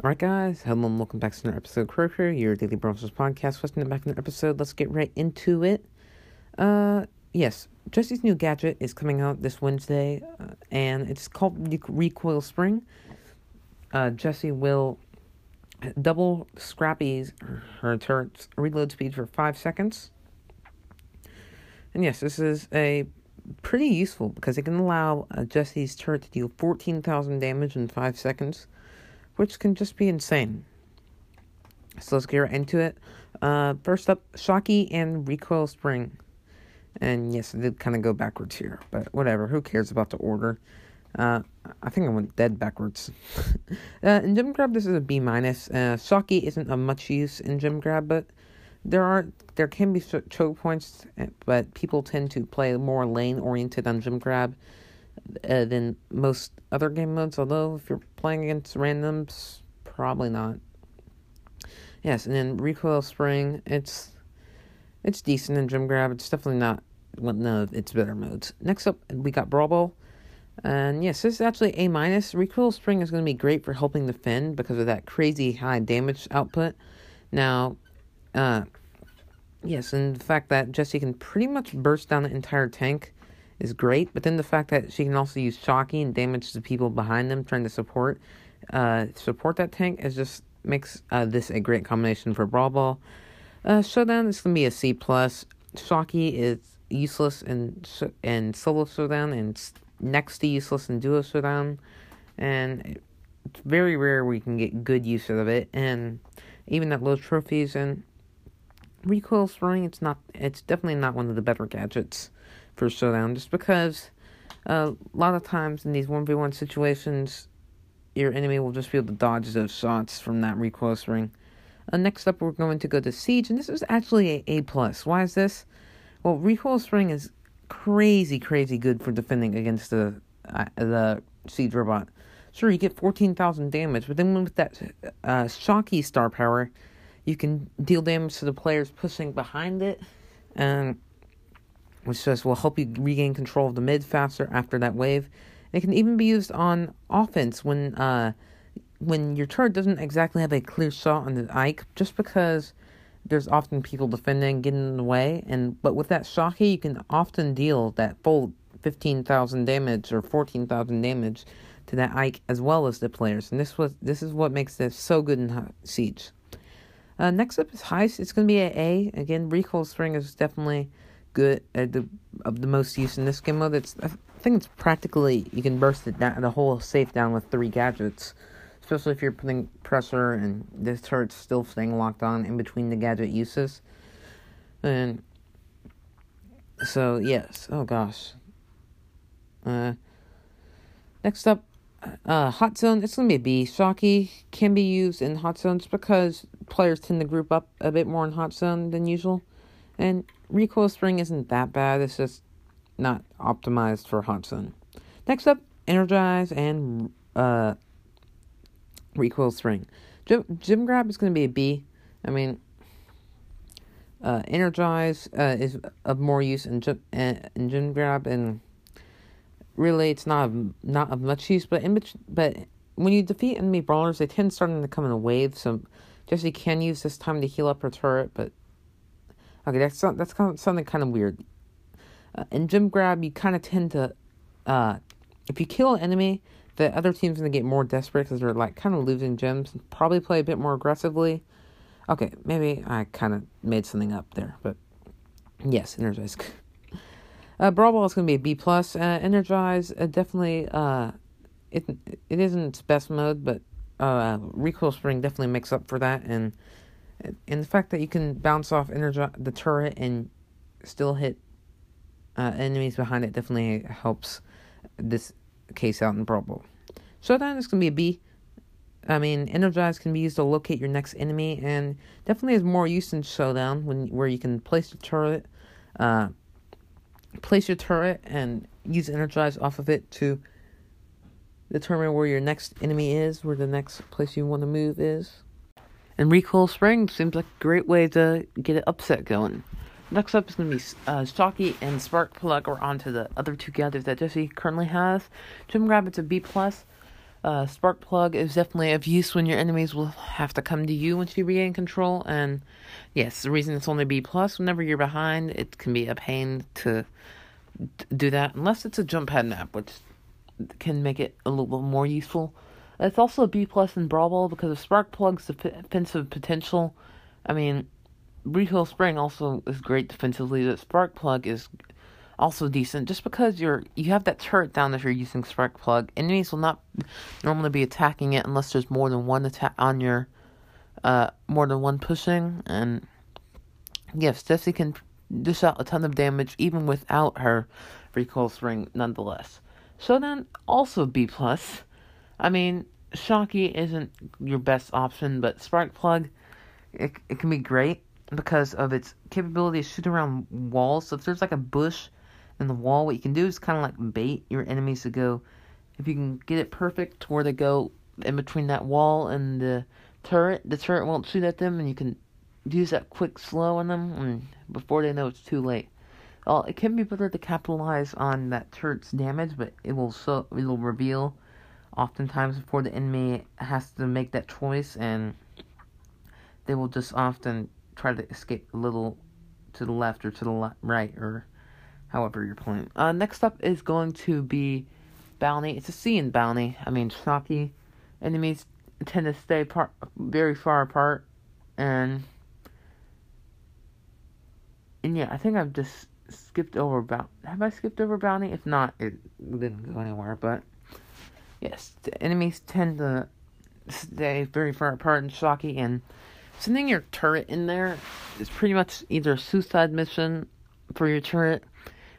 Alright, guys, hello and welcome back to another episode of Croker, your daily Broncos podcast. Welcome back to another episode. Let's get right into it. Uh, yes, Jessie's new gadget is coming out this Wednesday, uh, and it's called Re- Recoil Spring. Uh, Jessie will double Scrappy's her turret's reload speed for five seconds. And yes, this is a pretty useful because it can allow uh, Jessie's turret to deal 14,000 damage in 5 seconds, which can just be insane. So let's get right into it. Uh, first up, Shocky and Recoil Spring. And yes, I did kind of go backwards here, but whatever. Who cares about the order? Uh, I think I went dead backwards. uh, in Gem Grab, this is a B minus. Uh, Shocky isn't of much use in Gem Grab, but there are there can be choke points, eh, but people tend to play more lane oriented on Gem Grab uh, than most other game modes. Although if you're playing against randoms, probably not. Yes, and then Recoil Spring, it's it's decent in Gem Grab. It's definitely not one of its better modes. Next up, we got Brawl Ball. And yes, this is actually A minus. Recoil Spring is going to be great for helping defend because of that crazy high damage output. Now, uh, yes, and the fact that Jessie can pretty much burst down the entire tank is great, but then the fact that she can also use Shocky and damage the people behind them trying to support uh, support that tank is just makes uh, this a great combination for Brawl Ball. Uh, Showdown is gonna be a C plus. Shocky is useless in in solo showdown and next to useless in duo showdown, and it's very rare we can get good use out of it. And even at low trophies and recoil spring, it's not. It's definitely not one of the better gadgets for showdown, just because uh, a lot of times in these one v one situations, your enemy will just be able to dodge those shots from that recoil spring. Uh, next up, we're going to go to siege, and this is actually a A plus. Why is this? Well, recoil spring is crazy, crazy good for defending against the uh, the siege robot. Sure, you get fourteen thousand damage, but then with that uh, shocky star power, you can deal damage to the players pushing behind it, and which just will help you regain control of the mid faster after that wave. It can even be used on offense when uh, when your turret doesn't exactly have a clear shot on the Ike, just because there's often people defending, getting in the way, and but with that Shocky, you can often deal that full fifteen thousand damage or fourteen thousand damage to that Ike as well as the players, and this was this is what makes this so good in Siege. Uh, next up is Heist. It's going to be a A. Again, Recoil Spring is definitely good uh, the, of the most use in this game mode. It's I think it's practically you can burst it down the whole safe down with three gadgets, especially if you're putting pressure and this turret's still staying locked on in between the gadget uses. And so yes, oh gosh. Uh, next up, uh, hot zone. It's gonna be a B. Shocky can be used in hot zones because players tend to group up a bit more in hot zone than usual. And recoil spring isn't that bad, it's just not optimized for zone. Next up, energize and uh, recoil spring. Gem, gem grab is going to be a B. I mean, uh, energize uh, is of more use in gem, uh, in gem grab, and really it's not of, not of much use. But in but when you defeat enemy brawlers, they tend starting to come in a wave. So Jessie can use this time to heal up her turret, but okay, that's that's kind of, something kind of weird. Uh, in gem grab, you kind of tend to, uh, if you kill an enemy, the other team's gonna get more desperate because they're like kind of losing gems. Probably play a bit more aggressively. Okay, maybe I kind of made something up there, but yes, energize. uh, Brawl Ball is gonna be a B plus. Uh, energize uh, definitely. Uh, it it isn't its best mode, but uh, recoil spring definitely makes up for that, and and the fact that you can bounce off energy the turret and still hit uh, enemies behind it definitely helps this case out in Brawl. Showdown is gonna be a B. I mean, Energize can be used to locate your next enemy, and definitely has more use in Showdown when where you can place your turret, uh, place your turret, and use Energize off of it to determine where your next enemy is, where the next place you want to move is. And Recoil Spring seems like a great way to get an upset going. Next up is going to be uh, Shocky and Spark Plug. We're on to the other two gadgets that Jessie currently has. Gem Grab, it's a B+. plus. Uh, Spark Plug is definitely of use when your enemies will have to come to you once you regain control. And yes, the reason it's only B plus, whenever you're behind, it can be a pain to do that, unless it's a jump pad map, which can make it a little more useful. It's also a B plus in Brawl because of Spark Plug's defensive potential. I mean, Recoil Spring also is great defensively, but Spark Plug is also decent. Just because you're you have that turret down if you're using spark plug. Enemies will not normally be attacking it unless there's more than one attack on your uh more than one pushing. And yes Jessie can dish out a ton of damage even without her recoil spring nonetheless. So then also b plus i mean shocky isn't your best option but spark plug it, it can be great because of its capability to shoot around walls so if there's like a bush in the wall, what you can do is kind of like bait your enemies to go. If you can get it perfect to where they go in between that wall and the turret, the turret won't shoot at them, and you can use that quick slow on them before they know it's too late. Well, it can be better to capitalize on that turret's damage, but it will so it will reveal oftentimes before the enemy has to make that choice, and they will just often try to escape a little to the left or to the le- right or however you're playing. Uh, next up is going to be Bounty. It's a C in Bounty. I mean, Shocky enemies tend to stay par- very far apart, and and yeah, I think I've just skipped over Bounty. Have I skipped over Bounty? If not, it didn't go anywhere. But yes, the enemies tend to stay very far apart in Shocky, and sending your turret in there is pretty much either a suicide mission for your turret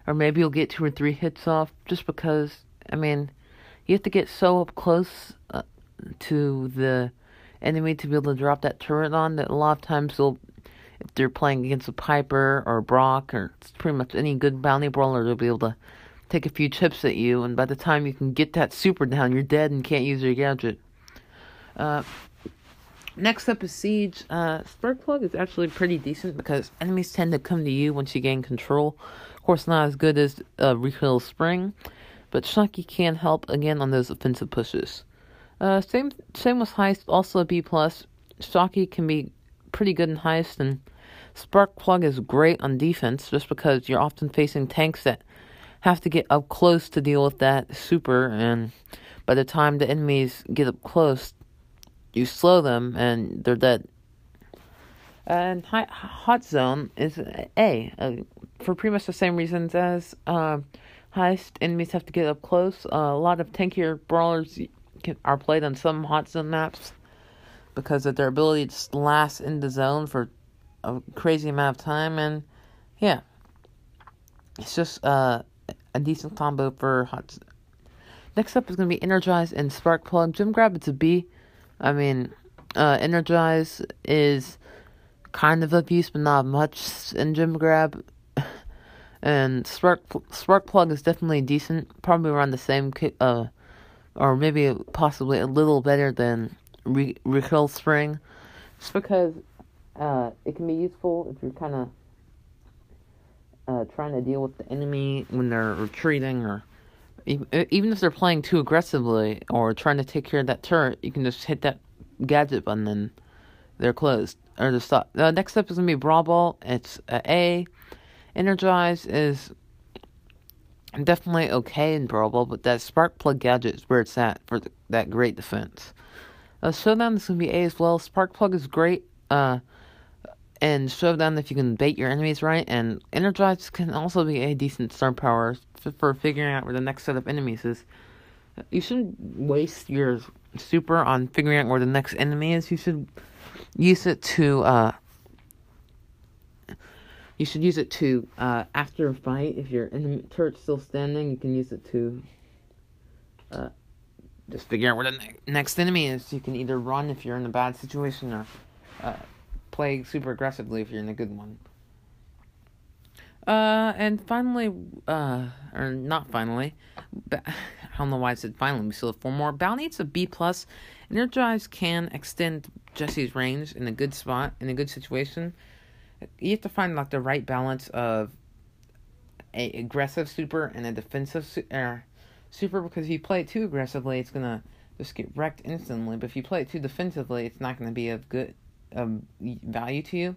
or maybe you'll get two or three hits off just because I mean you have to get so up close uh, to the enemy to be able to drop that turret on that a lot of times they'll if they're playing against a Piper or a Brock or pretty much any good bounty brawler they'll be able to take a few chips at you and by the time you can get that super down you're dead and can't use your gadget. Uh, next up is Siege. Uh, Spark Plug is actually pretty decent because enemies tend to come to you once you gain control Of course, not as good as uh, Recoil Spring, but Shocky can help again on those offensive pushes. Uh, same same with Heist, also a B plus. Shocky can be pretty good in Heist, and Spark Plug is great on defense, just because you're often facing tanks that have to get up close to deal with that super, and by the time the enemies get up close, you slow them and they're dead. And Hot Zone is A, uh, for pretty much the same reasons as uh, Heist. Enemies have to get up close. Uh, a lot of tankier brawlers can, are played on some Hot Zone maps because of their ability to last in the zone for a crazy amount of time. And yeah, it's just uh, a decent combo for Hot Next up is going to be Energize and Spark Plug. Gem Grab, it's a B. I mean, uh, Energize is kind of abuse, but not much in Gem Grab. and Spark Spark Plug is definitely decent, probably around the same, uh, or maybe possibly a little better than Re- Recoil Spring, just because uh, it can be useful if you're kind of uh, trying to deal with the enemy when they're retreating, or even if they're playing too aggressively or trying to take care of that turret, you can just hit that gadget button and they're closed or the stop. The next step is gonna be Brawl Ball. It's a A. Energize is definitely okay in Brawl Ball, but that Spark Plug gadget is where it's at for the, that great defense. Uh, Showdown is gonna be A as well. Spark Plug is great. Uh, and Showdown if you can bait your enemies right, and Energize can also be a decent star power for figuring out where the next set of enemies is. You shouldn't waste your super on figuring out where the next enemy is. You should use it to uh, you should use it to uh, after a fight if your enemy turret's still standing you can use it to uh, just figure out where the ne- next enemy is you can either run if you're in a bad situation or uh, play super aggressively if you're in a good one uh, and finally, uh, or not finally, I don't know why I said finally. We still have four more. Bounty, it's a B plus. Energize can extend Jessie's range in a good spot, in a good situation. You have to find like the right balance of a aggressive super and a defensive uh, super because if you play it too aggressively, it's gonna just get wrecked instantly. But if you play it too defensively, it's not to be of good um, value to you.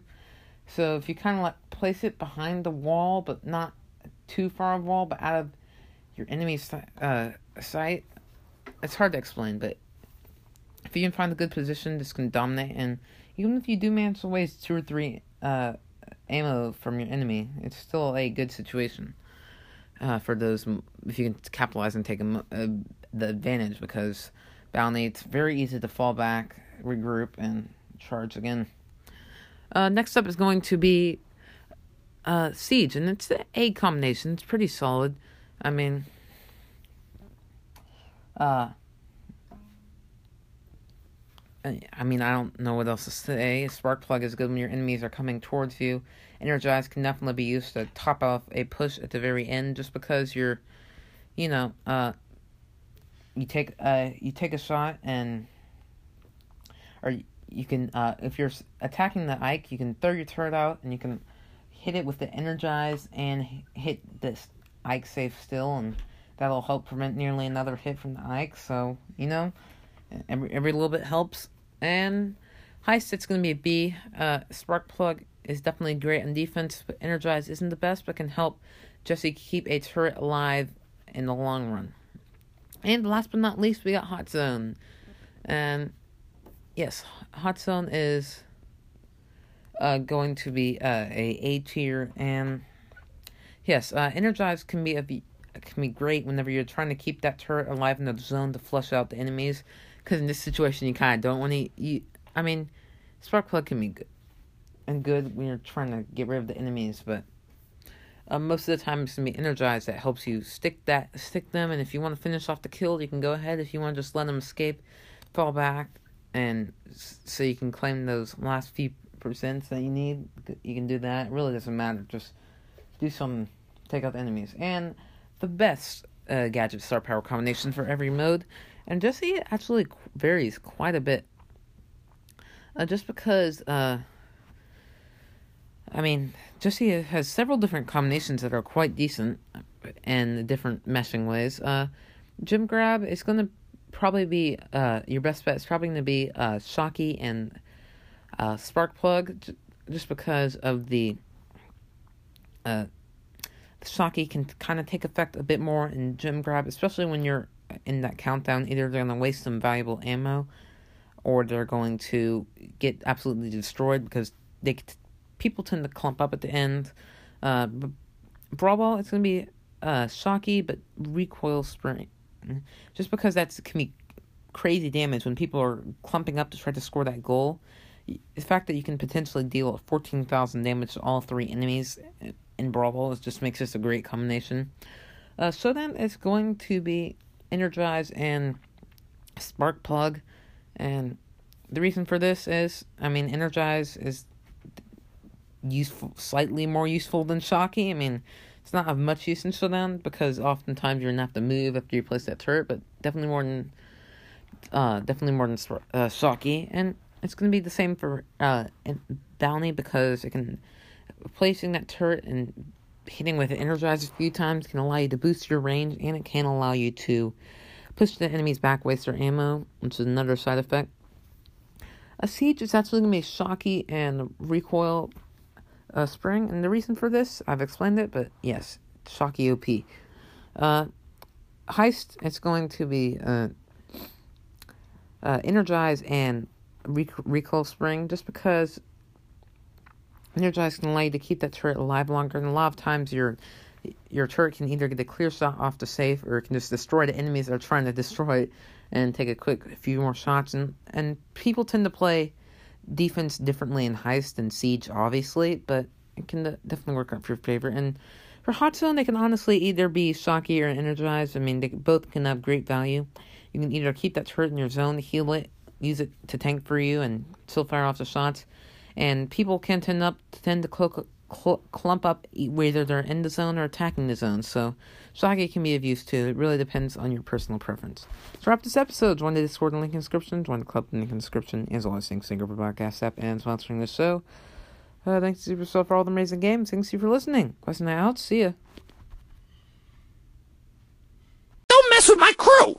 So if you kind of like place it behind the wall, but not too far of wall, but out of your enemy's uh, sight, it's hard to explain. But if you can find a good position, this can dominate. And even if you do manage to waste two or three uh, ammo from your enemy, it's still a good situation uh, for those if you can capitalize and take a, uh, the advantage because Bounty it's very easy to fall back, regroup, and charge again. Uh, next up is going to be uh, Siege, and it's A combination. It's pretty solid. I mean, uh, I mean, I don't know what else to say. Spark plug is good when your enemies are coming towards you. Energize can definitely be used to top off a push at the very end, just because you're, you know, uh, you take uh you take a shot and, or you can uh if you're attacking the Ike, you can throw your turret out and you can hit it with the energize and hit this Ike safe still, and that'll help prevent nearly another hit from the Ike. So you know, every every little bit helps. And heist, it's gonna be a B. Uh, spark plug is definitely great on defense, but energize isn't the best, but can help Jessie keep a turret alive in the long run. And last but not least, we got Hot Zone. And yes, Hot Zone is uh, going to be uh, a A tier, and yes, uh, Energize can be a can be great whenever you're trying to keep that turret alive in the zone to flush out the enemies. Because in this situation, you kind of don't want to. You, I mean, Spark Plug can be good and good when you're trying to get rid of the enemies, but uh, most of the time it's gonna be energized that helps you stick that stick them. And if you want to finish off the kill, you can go ahead. If you want to just let them escape, fall back, and so you can claim those last few percents that you need, you can do that. It really doesn't matter. Just do something, take out the enemies, and the best uh, gadget star power combination for every mode. And Jessie actually varies quite a bit. Uh, just because, uh, I mean, Jessie has several different combinations that are quite decent and different meshing ways. Uh, Gem Grab is going to probably be, uh, your best bet is probably going to be uh, Shocky and uh, Spark Plug, j- just because of the. Uh, the Shocky can kind of take effect a bit more in Gem Grab, especially when you're in that countdown. Either they're going to waste some valuable ammo, or they're going to get absolutely destroyed because they people tend to clump up at the end. Uh, Brawl Ball, it's going to be uh, shocky, but recoil spring. Just because that's can be crazy damage when people are clumping up to try to score that goal. The fact that you can potentially deal 14,000 damage to all three enemies in Brawl Ball just makes this a great combination. Uh, so then it's going to be Energize and Spark Plug. And the reason for this is, I mean, Energize is useful, slightly more useful than Shocky. I mean, it's not of much use in Showdown because oftentimes you're gonna have to move after you place that turret, but definitely more than, uh, definitely more than uh, Shocky, and it's gonna be the same for uh Bounty because it can placing that turret and hitting with it energized a few times can allow you to boost your range, and it can allow you to push the enemies back, waste their ammo, which is another side effect. A siege is actually to be shocky and recoil uh, spring, and the reason for this, I've explained it, but yes, Shocky OP. Uh, heist, it's going to be uh, uh, Energize and rec- Recoil Spring, just because Energize can allow you to keep that turret alive longer, and a lot of times your your turret can either get a clear shot off the safe, or it can just destroy the enemies that are trying to destroy it, and take a quick few more shots. And and people tend to play defense differently in heist and siege, obviously, but it can definitely work out for your favor. And for hot zone, they can honestly either be shocky or energized. I mean, they both can have great value. You can either keep that turret in your zone, heal it, use it to tank for you, and still fire off the shots. And people can tend up tend to cl- cl- clump up whether they're in the zone or attacking the zone. So shocky can be of use too. It really depends on your personal preference. To wrap this episode, join the Discord link in the description, join the club link in the description, as always, thanks to Single Podcast app and sponsoring the show. Uh, thanks to Supercell for all the amazing games. Thanks to you for listening. Question out. See ya. Don't mess with my crew!